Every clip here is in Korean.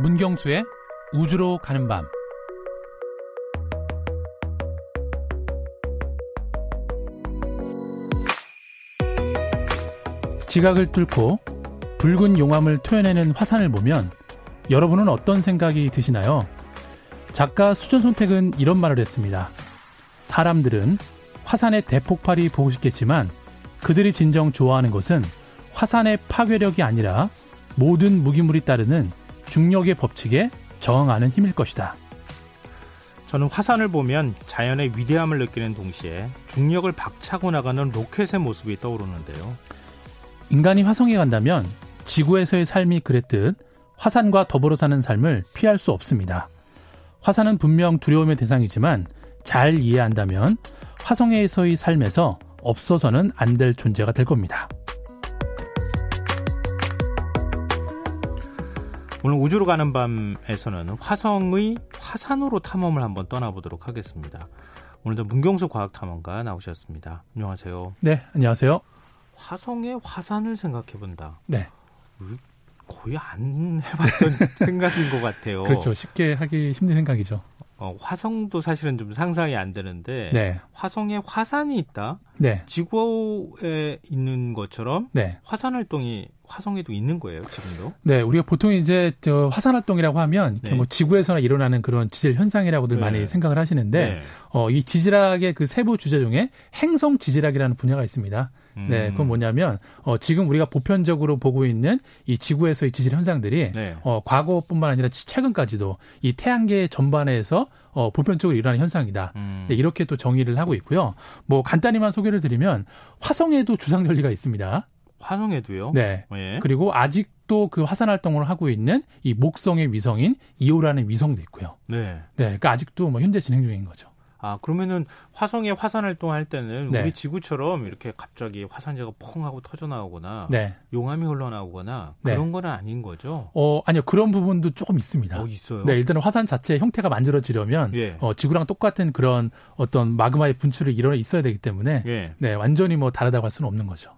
문경수의 우주로 가는 밤 지각을 뚫고 붉은 용암을 토해내는 화산을 보면 여러분은 어떤 생각이 드시나요? 작가 수전 손택은 이런 말을 했습니다. 사람들은 화산의 대폭발이 보고 싶겠지만 그들이 진정 좋아하는 것은 화산의 파괴력이 아니라 모든 무기물이 따르는 중력의 법칙에 저항하는 힘일 것이다. 저는 화산을 보면 자연의 위대함을 느끼는 동시에 중력을 박차고 나가는 로켓의 모습이 떠오르는데요. 인간이 화성에 간다면 지구에서의 삶이 그랬듯 화산과 더불어 사는 삶을 피할 수 없습니다. 화산은 분명 두려움의 대상이지만 잘 이해한다면 화성에서의 삶에서 없어서는 안 될 존재가 될 겁니다. 오늘 우주로 가는 밤에서는 화성의 화산으로 탐험을 한번 떠나보도록 하겠습니다. 오늘도 문경수 과학탐험가 나오셨습니다. 안녕하세요. 네, 안녕하세요. 화성의 화산을 생각해본다. 네. 거의 안 해봤던 생각인 것 같아요. 그렇죠. 쉽게 하기 힘든 생각이죠. 어, 화성도 사실은 좀 상상이 안 되는데 네. 화성에 화산이 있다. 네. 지구에 있는 것처럼 네. 화산 활동이 화성에도 있는 거예요, 지금도? 네, 우리가 보통 이제 저 화산 활동이라고 하면 네. 뭐 지구에서나 일어나는 그런 지질 현상이라고들 네. 많이 생각을 하시는데 네. 어, 이 지질학의 그 세부 주제 중에 행성 지질학이라는 분야가 있습니다. 네, 음. 그건 뭐냐면 어, 지금 우리가 보편적으로 보고 있는 이 지구에서의 지질 현상들이 네. 어, 과거뿐만 아니라 최근까지도 이 태양계 전반에서 어, 보편적으로 일어나는 현상이다. 음. 네, 이렇게 또 정의를 하고 있고요. 뭐 간단히만 소개를 드리면 화성에도 주상 전리가 있습니다. 화성에도요? 네. 예. 그리고 아직도 그 화산 활동을 하고 있는 이 목성의 위성인 이오라는 위성도 있고요. 네. 네, 그러니까 아직도 뭐 현재 진행 중인 거죠. 아, 그러면은 화성에 화산 활동할 때는 네. 우리 지구처럼 이렇게 갑자기 화산재가 펑 하고 터져 나오거나 네. 용암이 흘러나오거나 네. 그런 건 아닌 거죠? 어, 아니요. 그런 부분도 조금 있습니다. 어, 있어요. 네, 일단은 화산 자체의 형태가 만들어지려면 예. 어, 지구랑 똑같은 그런 어떤 마그마의 분출이 일어나 있어야 되기 때문에 예. 네, 완전히 뭐 다르다고 할 수는 없는 거죠.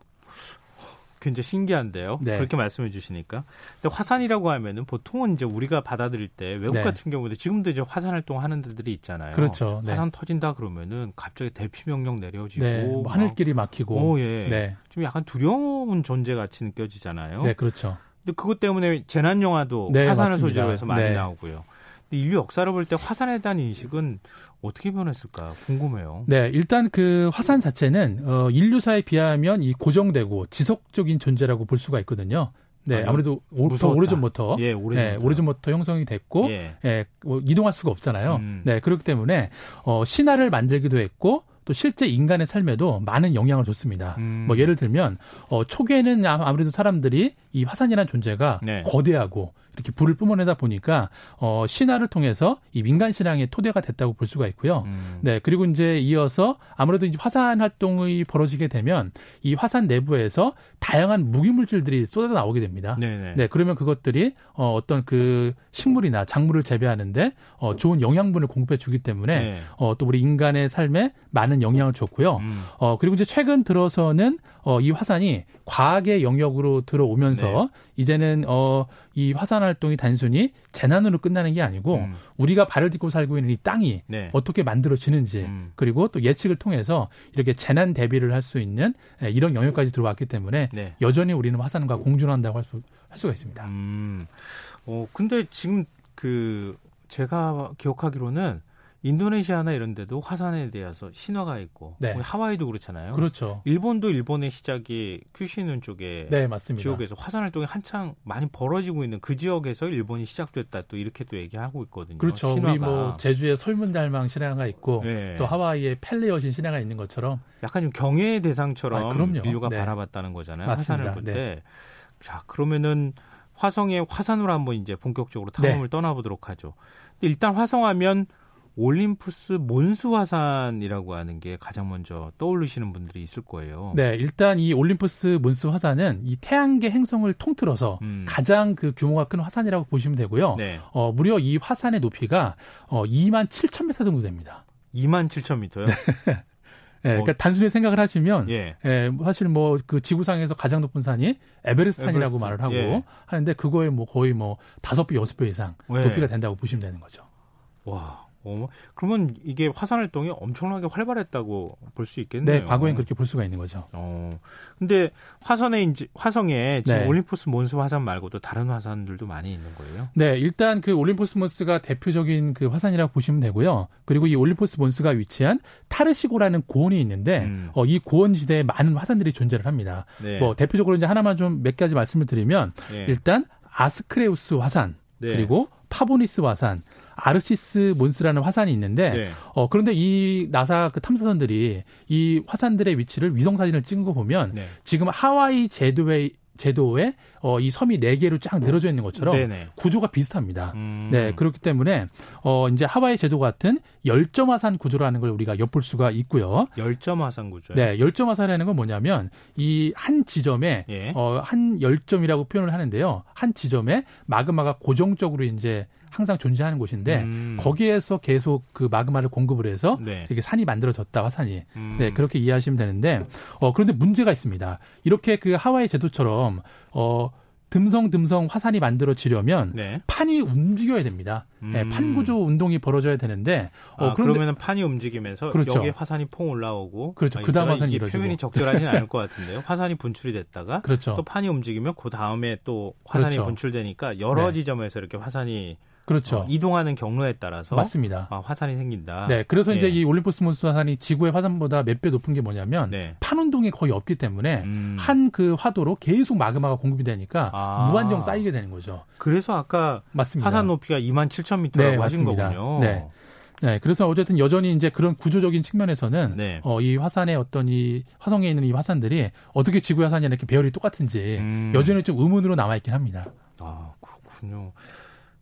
굉장히 신기한데요. 네. 그렇게 말씀해 주시니까. 근데 화산이라고 하면은 보통은 이제 우리가 받아들일 때 외국 네. 같은 경우도 지금도 이제 화산 활동 하는 데들이 있잖아요. 그렇죠. 네. 화산 터진다 그러면은 갑자기 대피 명령 내려지고 네, 뭐 막- 하늘길이 막히고 오, 예. 네. 좀 약간 두려운 존재 같이 느껴지잖아요. 네, 그렇죠. 근데 그것 때문에 재난 영화도 네, 화산을. 소재로 해서 많이 네. 나오고요. 인류 역사를 볼 때 화산에 대한 인식은 어떻게 변했을까 궁금해요. 네, 일단 그 화산 자체는 어, 인류사에 비하면 이 고정되고 지속적인 존재라고 볼 수가 있거든요. 네, 아, 아무래도 오, 무서웠다. 오래전부터 예, 오래전. 네, 오래전부터 형성이 됐고 예. 예, 뭐 이동할 수가 없잖아요. 음. 네, 그렇기 때문에 어, 신화를 만들기도 했고 또 실제 인간의 삶에도 많은 영향을 줬습니다. 음. 뭐 예를 들면 어, 초기에는 아- 아무래도 사람들이 이 화산이라는 존재가 네. 거대하고 이렇게 불을 뿜어내다 보니까 어, 신화를 통해서 이 민간 신앙의 토대가 됐다고 볼 수가 있고요. 음. 네, 그리고 이제 이어서 아무래도 이제 화산 활동이 벌어지게 되면 이 화산 내부에서 다양한 무기물질들이 쏟아져 나오게 됩니다. 네네. 네, 그러면 그것들이 어, 어떤 그 식물이나 작물을 재배하는데 어, 좋은 영양분을 공급해 주기 때문에 네. 어, 또 우리 인간의 삶에 많은 영향을 줬고요. 음. 어, 그리고 이제 최근 들어서는 어, 이 화산이 과학의 영역으로 들어오면서 네. 이제는 어, 이 화산 활동이 단순히 재난으로 끝나는 게 아니고 음. 우리가 발을 딛고 살고 있는 이 땅이 네. 어떻게 만들어지는지 음. 그리고 또 예측을 통해서 이렇게 재난 대비를 할 수 있는 에, 이런 영역까지 들어왔기 때문에 네. 여전히 우리는 화산과 공존한다고 할, 수, 할 수가 있습니다. 음. 어, 근데 지금 그 제가 기억하기로는 인도네시아나 이런 데도 화산에 대해서 신화가 있고 네. 하와이도 그렇잖아요. 그렇죠. 일본도 일본의 시작이 큐슈는 쪽에 네, 맞습니다. 지역에서 화산 활동이 한창 많이 벌어지고 있는 그 지역에서 일본이 시작됐다 또 이렇게 또 얘기하고 있거든요. 그렇죠. 신화가. 우리 뭐 제주에 설문대할망 신화가 있고 네. 또 하와이에 펠레 여신 신화가 있는 것처럼 약간 좀 경외의 대상처럼 아. 인류가 네. 바라봤다는 거잖아요. 맞습니다. 화산을 볼 네. 때. 자, 그러면은 화성의 화산으로 한번 이제 본격적으로 탐험을 네. 떠나보도록 하죠. 일단 화성하면 올림푸스 몬스 화산이라고 하는 게 가장 먼저 떠올리시는 분들이 있을 거예요. 네, 일단 이 올림푸스 몬스 화산은 이 태양계 행성을 통틀어서 음. 가장 그 규모가 큰 화산이라고 보시면 되고요. 네. 어, 무려 이 화산의 높이가 어, 2만 7천 미터 정도 됩니다. 2만 7천 미터요. 예, 그러니까 단순히 생각을 하시면 예. 예 사실 뭐 그 지구상에서 가장 높은 산이 에베레스트 산이라고 에베레스트. 말을 하고 예. 하는데 그거에 뭐 거의 뭐 다섯 배 여섯 배 이상 예. 높이가 된다고 보시면 되는 거죠. 와, 어, 그러면 이게 화산 활동이 엄청나게 활발했다고 볼 수 있겠네요. 네, 과거엔 그렇게 볼 수가 있는 거죠. 어. 근데 화성에 이제 화성에 지금 네. 올림포스 몬스 화산 말고도 다른 화산들도 많이 있는 거예요? 네, 일단 그 올림포스 몬스가 대표적인 그 화산이라고 보시면 되고요. 그리고 이 올림포스 몬스가 위치한 타르시스라는 고원이 있는데 음. 어, 이 고원 지대에 많은 화산들이 존재를 합니다. 네. 뭐 대표적으로 이제 하나만 좀 몇 가지 말씀을 드리면 네. 일단 아스크레우스 화산 네. 그리고 파보니스 화산 아르시아 몬스라는 화산이 있는데 네. 어 그런데 이 나사 그 탐사선들이 이 화산들의 위치를 위성 사진을 찍은 거 보면 네. 지금 하와이 제도의 제도에 어, 이 섬이 네 개로 쫙 늘어져 있는 것처럼 네네. 구조가 비슷합니다. 음. 네 그렇기 때문에 어, 이제 하와이 제도 같은 열점 화산 구조라는 걸 우리가 엿볼 수가 있고요. 열점 화산 구조. 네, 열점 화산이라는 건 뭐냐면 이 한 지점에 예. 어, 한 열점이라고 표현을 하는데요. 한 지점에 마그마가 고정적으로 이제 항상 존재하는 곳인데 음. 거기에서 계속 그 마그마를 공급을 해서 네. 이렇게 산이 만들어졌다 화산이 음. 네 그렇게 이해하시면 되는데 어 그런데 문제가 있습니다. 이렇게 그 하와이 제도처럼 어 듬성듬성 화산이 만들어지려면 네. 판이 움직여야 됩니다. 음. 네, 판 구조 운동이 벌어져야 되는데 어, 아, 그러면 판이 움직이면서 그렇죠. 여기 화산이 퐁 올라오고 그렇죠. 아, 그다음 화산이 이루어지고 표현이 적절하진 않을 것 같은데요. 화산이 분출이 됐다가 그렇죠. 또 판이 움직이면 그 다음에 또 화산이 그렇죠. 분출되니까 여러 네. 지점에서 이렇게 화산이 그렇죠. 어, 이동하는 경로에 따라서 맞습니다. 아, 화산이 생긴다. 네, 그래서 네. 이제 이 올림포스 몬스 화산이 지구의 화산보다 몇 배 높은 게 뭐냐면 네. 판운동이 거의 없기 때문에 음. 한그 화도로 계속 마그마가 공급이 되니까 아. 무한정 쌓이게 되는 거죠. 그래서 아까 맞습니다. 화산 높이가 2만 7천 미터라고 네, 하신 거군요. 네. 네, 그래서 어쨌든 여전히 이제 그런 구조적인 측면에서는 네. 어, 이 화산의 어떤 이 화성에 있는 이 화산들이 어떻게 지구 화산이랑 이렇게 배열이 똑같은지 음. 여전히 좀 의문으로 남아 있긴 합니다. 아 그렇군요.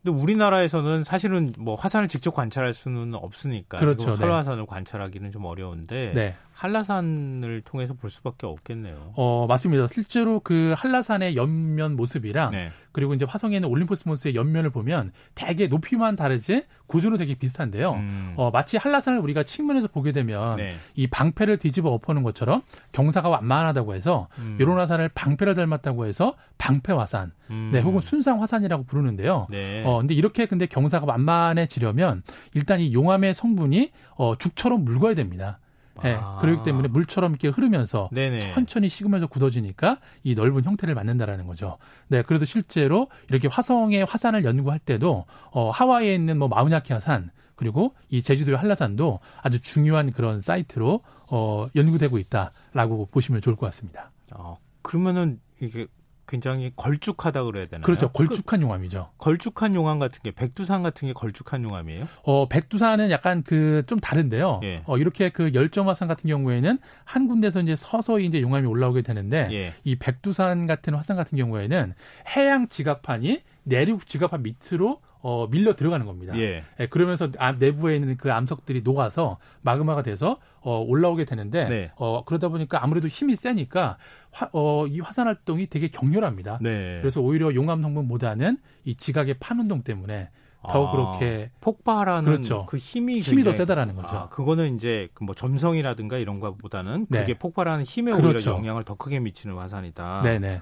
근데 우리나라에서는 사실은 뭐 화산을 직접 관찰할 수는 없으니까 그렇죠. 네. 관찰하기는 좀 어려운데 네. 한라산을 통해서 볼 수밖에 없겠네요. 어, 맞습니다. 실제로 그 한라산의 옆면 모습이랑 네. 그리고 이제 화성에 있는 올림포스 몬스의 옆면을 보면 되게 높이만 다르지 구조는 되게 비슷한데요. 음. 어, 마치 한라산을 우리가 측면에서 보게 되면 네. 이 방패를 뒤집어 엎어놓은 것처럼 경사가 완만하다고 해서 음. 요런 화산을 방패를 닮았다고 해서 방패화산, 음. 네, 혹은 순상화산이라고 부르는데요. 네. 어, 근데 이렇게 근데 경사가 완만해지려면 일단 이 용암의 성분이 어, 죽처럼 묽어야 됩니다. 네, 아. 그렇기 때문에 물처럼 이렇게 흐르면서 네네. 천천히 식으면서 굳어지니까 이 넓은 형태를 만든다라는 거죠. 네, 그래도 실제로 이렇게 화성의 화산을 연구할 때도 어, 하와이에 있는 뭐 마우냐키 화산 그리고 이 제주도의 한라산도 아주 중요한 그런 사이트로 어, 연구되고 있다라고 보시면 좋을 것 같습니다. 어, 그러면은 이게 굉장히 걸쭉하다 그래야 되나요? 그렇죠. 걸쭉한 용암이죠. 걸쭉한 용암 같은 게 백두산 같은 게 걸쭉한 용암이에요? 어, 백두산은 약간 그 좀 다른데요. 예. 어, 이렇게 그 열정화산 같은 경우에는 한 군데서 이제 서서히 이제 용암이 올라오게 되는데 예. 이 백두산 같은 화산 같은 경우에는 해양 지각판이 내륙 지각판 밑으로 어, 밀려 들어가는 겁니다. 예. 예 그러면서 아, 내부에 있는 그 암석들이 녹아서 마그마가 돼서 어, 올라오게 되는데 네. 어, 그러다 보니까 아무래도 힘이 세니까 화, 어, 이 화산 활동이 되게 격렬합니다. 네. 그래서 오히려 용암 성분보다는 이 지각의 판 운동 때문에 더 아, 그렇게 폭발하는 그렇죠. 그 힘이 힘이 더 세다라는 거죠. 아, 그거는 이제 그뭐 점성이라든가 이런 것보다는 네. 그게 폭발하는 힘에 그렇죠. 오히려 영향을 더 크게 미치는 화산이다. 네네.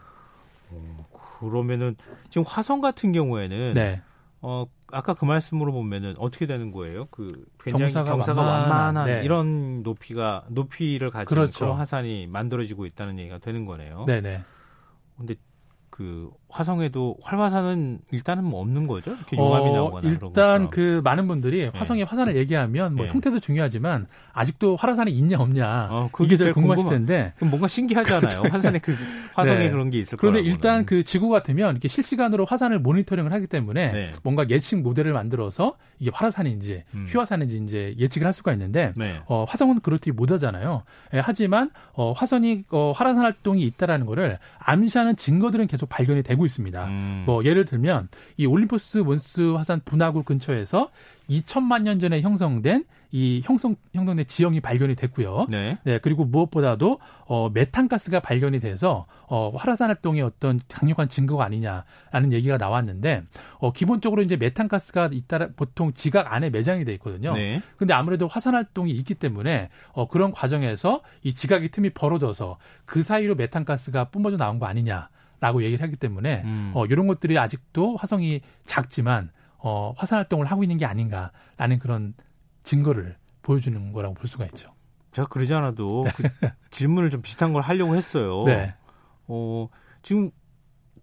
어, 그러면은 지금 화성 같은 경우에는 네. 어 아까 그 말씀으로 보면은 어떻게 되는 거예요? 그 굉장히 경사가, 경사가 완만한, 네. 이런 높이가 높이를 가진 그렇죠. 화산이 만들어지고 있다는 얘기가 되는 거네요. 네네. 근데 그 화성에도 활화산은 일단은 뭐 없는 거죠? 이렇게 용암이 어, 나오거나 일단 그 많은 분들이 네. 화성의 네. 화산을 얘기하면 뭐 네. 형태도 중요하지만 아직도 활화산이 있냐 없냐 어, 이게 제일 궁금하실 궁금한, 텐데 뭔가 신기하잖아요. 네. 화산에 그 화성에 네. 그런 게 있을. 그런데 일단 그 지구 같으면 이렇게 실시간으로 화산을 모니터링을 하기 때문에 네. 뭔가 예측 모델을 만들어서 이게 활화산인지 음. 휘화산인지 이제 예측을 할 수가 있는데 어, 화성은 그렇게 못하잖아요. 예, 하지만 어, 화성이 어, 활화산 활동이 있다라는 거를 암시하는 증거들은 계속 발견이 되고 있습니다. 음. 뭐 예를 들면 이 올림포스 몬스 화산 분화구 근처에서 2천만 년 전에 형성된 이 형성 형성된 지형이 발견이 됐고요. 네. 네 그리고 무엇보다도 어 메탄가스가 발견이 돼서 어 활화산 활동의 어떤 강력한 증거가 아니냐라는 얘기가 나왔는데 어 기본적으로 이제 메탄가스가 잇따라 보통 지각 안에 매장이 돼 있거든요. 네. 근데 아무래도 화산 활동이 있기 때문에 어 그런 과정에서 이 지각의 틈이 벌어져서 그 사이로 메탄가스가 뿜어져 나온 거 아니냐 라고 얘기를 하기 때문에 음. 어 이런 것들이 아직도 화성이 작지만 어, 화산 활동을 하고 있는 게 아닌가라는 그런 증거를 보여주는 거라고 볼 수가 있죠. 제가 그러지 않아도 네. 그 질문을 좀 비슷한 걸 하려고 했어요. 네. 어, 지금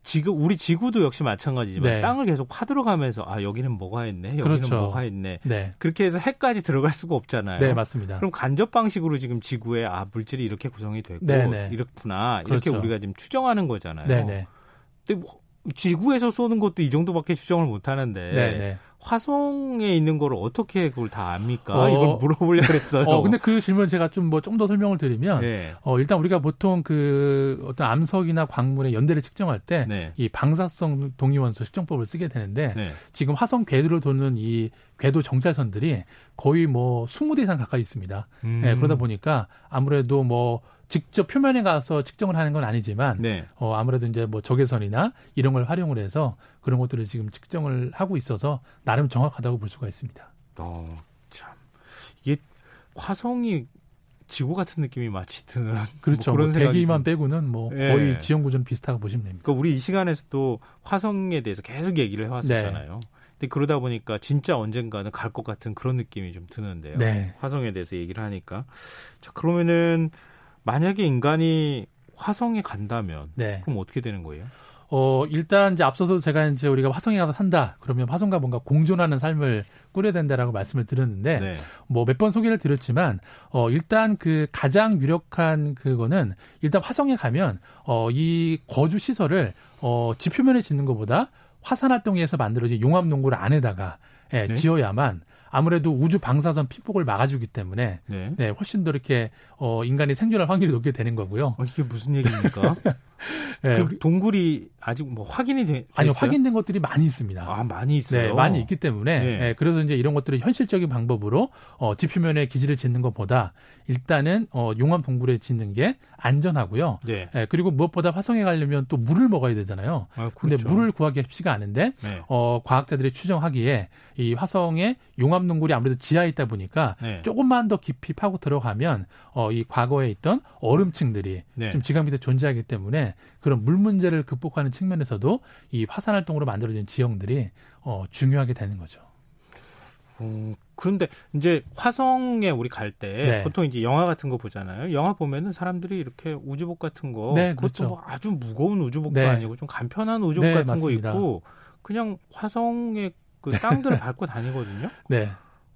지금 우리 지구도 역시 마찬가지지만 네. 땅을 계속 파들어가면서 아 여기는 뭐가 있네 여기는 그렇죠. 뭐가 있네 네. 그렇게 해서 해까지 들어갈 수가 없잖아요. 네 맞습니다. 그럼 간접 방식으로 지금 지구에 아 물질이 이렇게 구성이 되고 네, 네. 이렇구나 이렇게 그렇죠. 우리가 지금 추정하는 거잖아요. 네, 네. 근데 뭐 지구에서 쏘는 것도 이 정도밖에 추정을 못 하는데 네네. 화성에 있는 거를 어떻게 그걸 다 압니까? 어, 이걸 물어보려고 그랬어요. 어, 근데 그 질문 제가 좀 뭐 좀 더 설명을 드리면, 네. 어, 일단 우리가 보통 그 어떤 암석이나 광물의 연대를 측정할 때이 네. 방사성 동위원소 측정법을 쓰게 되는데, 네. 지금 화성 궤도를 도는 이 궤도 정찰선들이 거의 뭐 20대 이상 가까이 있습니다. 음. 네, 그러다 보니까 아무래도 뭐 직접 표면에 가서 측정을 하는 건 아니지만 네. 어, 아무래도 이제 뭐 적외선이나 이런 걸 활용을 해서 그런 것들을 지금 측정을 하고 있어서 나름 정확하다고 볼 수가 있습니다. 어, 참 이게 화성이 지구 같은 느낌이 마치 드는 뭐 그렇죠. 뭐 그런 뭐 대기만 빼고는 뭐 네. 거의 지형 구조는 비슷하고 보시면 됩니다. 그러니까 우리 이 시간에서도 화성에 대해서 계속 얘기를 해왔었잖아요. 네. 근데 그러다 보니까 진짜 언젠가는 갈 것 같은 그런 느낌이 좀 드는데요. 네. 화성에 대해서 얘기를 하니까 자 그러면은 만약에 인간이 화성에 간다면 네. 그럼 어떻게 되는 거예요? 어, 일단 이제 앞서서 제가 이제 우리가 화성에 가서 산다. 그러면 화성과 뭔가 공존하는 삶을 꾸려야 된다라고 말씀을 드렸는데 네. 뭐몇 번 소개를 드렸지만 어, 일단 그 가장 유력한 그거는 일단 화성에 가면 어, 이 거주 시설을 어, 지표면에 짓는 것보다 화산 활동에서 만들어진 용암 농구를 안에다가 예, 네? 지어야만 아무래도 우주 방사선 피폭을 막아주기 때문에 네. 네 훨씬 더 이렇게 어, 인간이 생존할 확률이 높게 되는 거고요. 어, 이게 무슨 얘기입니까? 네. 그 동굴이 아직 뭐 확인이 돼? 아니요, 확인된 것들이 많이 있습니다. 아, 많이 있어요. 네, 많이 있기 때문에 네. 네, 그래서 이제 이런 것들을 현실적인 방법으로 어, 지표면에 기지를 짓는 것보다 일단은 어, 용암 동굴에 짓는 게 안전하고요. 네. 네. 그리고 무엇보다 화성에 가려면 또 물을 먹어야 되잖아요. 아, 그렇죠. 근데 물을 구하기 쉽지가 않은데 네. 어, 과학자들이 추정하기에 이 화성에 용암 동굴이 아무래도 지하에 있다 보니까 네. 조금만 더 깊이 파고 들어가면 어, 이 과거에 있던 얼음층들이 네. 좀 지각 밑에 존재하기 때문에 그런 물 문제를 극복하는 측면에서도 이 화산 활동으로 만들어진 지형들이 어, 중요하게 되는 거죠. 음, 그런데 이제 화성에 우리 갈때 네. 보통 이제 영화 같은 거 보잖아요. 영화 보면은 사람들이 이렇게 우주복 같은 거 네, 그렇죠. 뭐 아주 무거운 우주복도 네. 아니고 좀 간편한 우주복 네, 같은 맞습니다. 거 입고 그냥 화성의 그 땅들을 밟고 다니거든요. 네.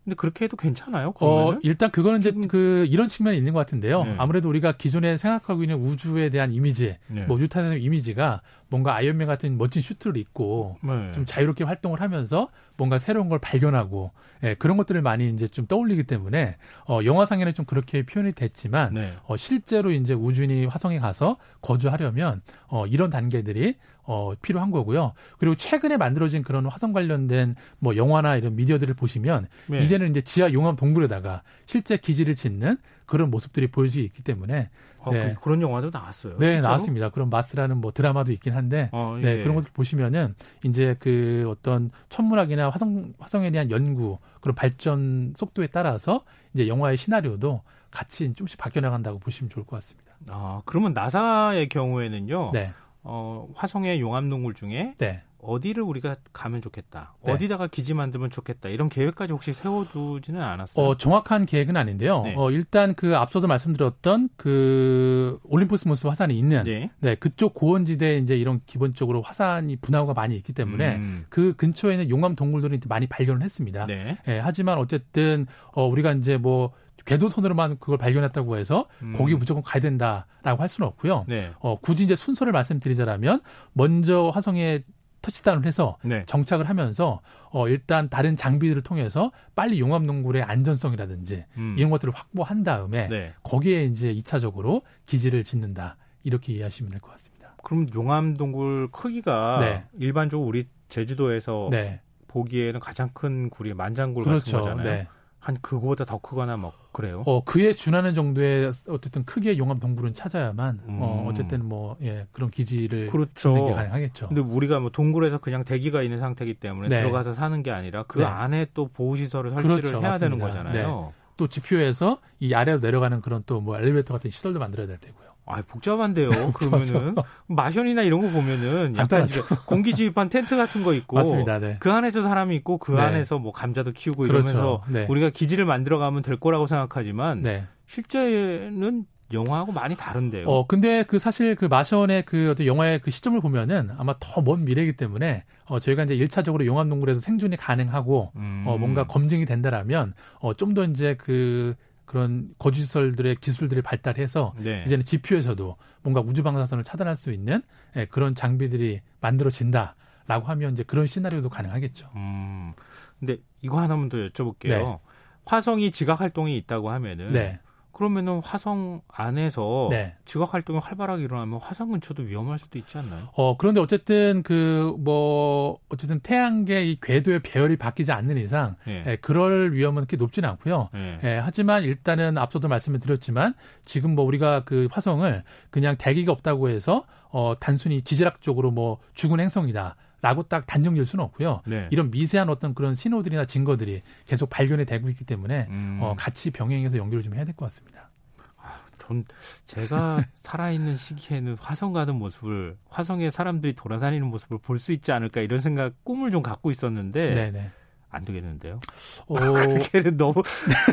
근데 그렇게 해도 괜찮아요? 그러면은? 어, 일단 그거는 이제 그 이런 측면이 있는 것 같은데요. 네. 아무래도 우리가 기존에 생각하고 있는 우주에 대한 이미지, 네. 뭐 우주인의 이미지가 뭔가 아이언맨 같은 멋진 슈트를 입고 네. 좀 자유롭게 활동을 하면서 뭔가 새로운 걸 발견하고 예, 그런 것들을 많이 이제 좀 떠올리기 때문에 어, 영화상에는 좀 그렇게 표현이 됐지만 네. 어, 실제로 이제 우주인이 화성에 가서 거주하려면 어, 이런 단계들이 어, 필요한 거고요. 그리고 최근에 만들어진 그런 화성 관련된 뭐 영화나 이런 미디어들을 보시면 네. 이제는 이제 지하 용암 동굴에다가 실제 기지를 짓는 그런 모습들이 보일 수 있기 때문에 아, 네. 그, 런 영화도 나왔어요. 네, 실제로? 나왔습니다. 그런 마스라는 뭐 드라마도 있긴 한데 어, 네, 예. 그런 것들 보시면은 이제 그 어떤 천문학이나 화성 화성에 대한 연구 그런 발전 속도에 따라서 이제 영화의 시나리오도 같이 조금씩 바뀌어 나간다고 보시면 좋을 것 같습니다. 아, 그러면 나사의 경우에는요. 네. 어, 화성의 용암 동굴 중에 네. 어디를 우리가 가면 좋겠다. 네. 어디다가 기지 만들면 좋겠다. 이런 계획까지 혹시 세워두지는 않았어요? 어, 정확한 계획은 아닌데요. 네. 어, 일단 그 앞서도 말씀드렸던 그 올림포스 모스 화산이 있는 네. 네 그쪽 고원지대에 이제 이런 기본적으로 화산이 분화구가 많이 있기 때문에 음. 그 근처에는 용암 동굴들이 많이 발견을 했습니다. 네. 네 하지만 어쨌든 어, 우리가 이제 뭐 궤도선으로만 그걸 발견했다고 해서 음. 거기 무조건 가야 된다라고 할 수는 없고요. 네. 어, 굳이 이제 순서를 말씀드리자면 먼저 화성에 터치다운을 해서 네. 정착을 하면서 어 일단 다른 장비들을 통해서 빨리 용암동굴의 안전성이라든지 음. 이런 것들을 확보한 다음에 네. 거기에 이제 2차적으로 기지를 짓는다 이렇게 이해하시면 될 것 같습니다. 그럼 용암 동굴 크기가 네. 일반적으로 우리 제주도에서 네. 보기에는 가장 큰 굴이 만장굴 그렇죠. 같은 거잖아요. 네. 한 그거보다 더 크거나 뭐 그래요? 어 그에 준하는 정도의 어쨌든 크기의 용암 동굴은 찾아야만 어, 음. 어 어쨌든 뭐예 그런 기지를 그렇죠. 짓는 게 가능하겠죠. 근데 우리가 뭐 동굴에서 그냥 대기가 있는 상태이기 때문에 네. 들어가서 사는 게 아니라 그 네. 안에 또 보호 시설을 설치를 그렇죠. 해야 맞습니다. 되는 거잖아요. 네. 또 지표에서 이 아래로 내려가는 그런 또 뭐 엘리베이터 같은 시설도 만들어야 될 테고요. 아, 복잡한데요. 그러면은 마션이나 이런 거 보면은 약간 공기 주입한 텐트 같은 거 있고 맞습니다. 네. 그 안에서 사람이 있고 그 네. 안에서 뭐 감자도 키우고 그렇죠. 이러면서 네. 우리가 기지를 만들어 가면 될 거라고 생각하지만 네. 실제는 영화하고 많이 다른데요. 어, 근데 그 사실 그 마션의 그 어떤 영화의 그 시점을 보면은 아마 더 먼 미래이기 때문에 어, 저희가 이제 1차적으로 용암 동굴에서 생존이 가능하고 음. 어, 뭔가 검증이 된다라면 어, 좀 더 이제 그 그런 거주시설들의 기술들이 발달해서 네. 이제는 지표에서도 뭔가 우주 방사선을 차단할 수 있는 예, 그런 장비들이 만들어진다라고 하면 이제 그런 시나리오도 가능하겠죠. 음. 근데 이거 하나만 더 여쭤볼게요. 네. 화성이 지각 활동이 있다고 하면은 네. 그러면은 화성 안에서 네. 지각 활동이 활발하게 일어나면 화성 근처도 위험할 수도 있지 않나요? 어 그런데 어쨌든 그 뭐 어쨌든 태양계 이 궤도의 배열이 바뀌지 않는 이상 예. 예, 그럴 위험은 그렇게 높지는 않고요. 예. 예, 하지만 일단은 앞서도 말씀을 드렸지만 지금 뭐 우리가 그 화성을 그냥 대기가 없다고 해서 어 단순히 지질학적으로 뭐 죽은 행성이다. 라고 딱 단정질 수는 없고요. 네. 이런 미세한 어떤 그런 신호들이나 증거들이 계속 발견이 되고 있기 때문에 음. 어, 같이 병행해서 연결을 좀 해야 될 것 같습니다. 아, 전 제가 살아있는 시기에는 화성 가는 모습을 화성에 사람들이 돌아다니는 모습을 볼 수 있지 않을까 이런 생각 꿈을 좀 갖고 있었는데 네네. 안 되겠는데요? 어... 그게는 너무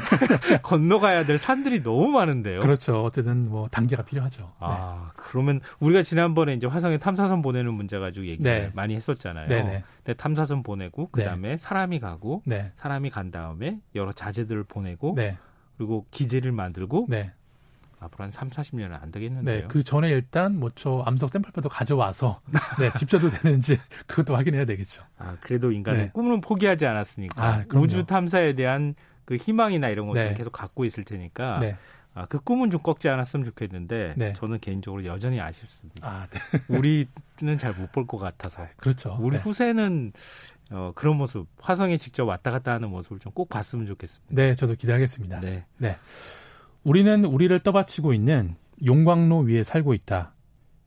건너가야 될 산들이 너무 많은데요. 그렇죠. 어쨌든 뭐 단계가 필요하죠. 아 네. 그러면 우리가 지난번에 이제 화성에 탐사선 보내는 문제 가지고 얘기 네. 많이 했었잖아요. 네네. 근데 탐사선 보내고 그 다음에 네. 사람이 가고 네. 사람이 간 다음에 여러 자재들을 보내고 네. 그리고 기재를 만들고 네. 앞으로 한 3, 40년은 안 되겠는데요. 네, 그 전에 일단 뭐 저 암석 샘플표도 가져와서 네, 집자도 되는지 그것도 확인해야 되겠죠. 아, 그래도 인간은 네. 꿈은 포기하지 않았으니까 아, 우주 탐사에 대한 그 희망이나 이런 것들 네. 계속 갖고 있을 테니까 네. 아, 그 꿈은 좀 꺾지 않았으면 좋겠는데 네. 저는 개인적으로 여전히 아쉽습니다. 아, 네. 우리는 잘 못 볼 것 같아서. 그렇죠. 우리 네. 후세는 어, 그런 모습, 화성에 직접 왔다 갔다 하는 모습을 좀 꼭 봤으면 좋겠습니다. 네, 저도 기대하겠습니다. 네. 네. 우리는 우리를 떠받치고 있는 용광로 위에 살고 있다.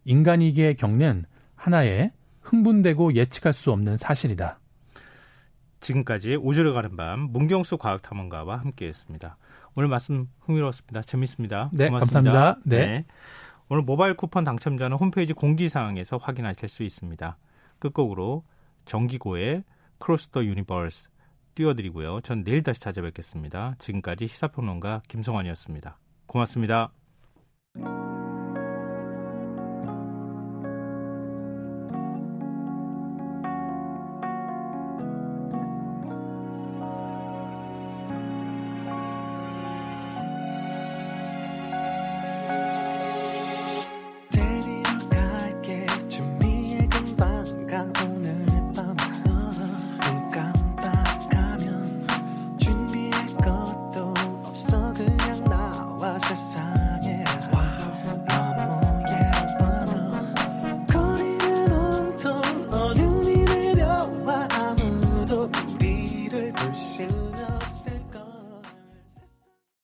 인간이기에 겪는 하나의 흥분되고 예측할 수 없는 사실이다. 지금까지 우주를 가는 밤 문경수 과학탐험가와 함께했습니다. 오늘 말씀 흥미로웠습니다. 재밌습니다. 네, 고맙습니다. 감사합니다. 네. 네. 오늘 모바일 쿠폰 당첨자는 홈페이지 공지사항에서 확인하실 수 있습니다. 끝곡으로 정기고의 Across the Universe 띄워드리고요. 전 내일 다시 찾아뵙겠습니다. 지금까지 시사평론가 김성환이었습니다. 고맙습니다.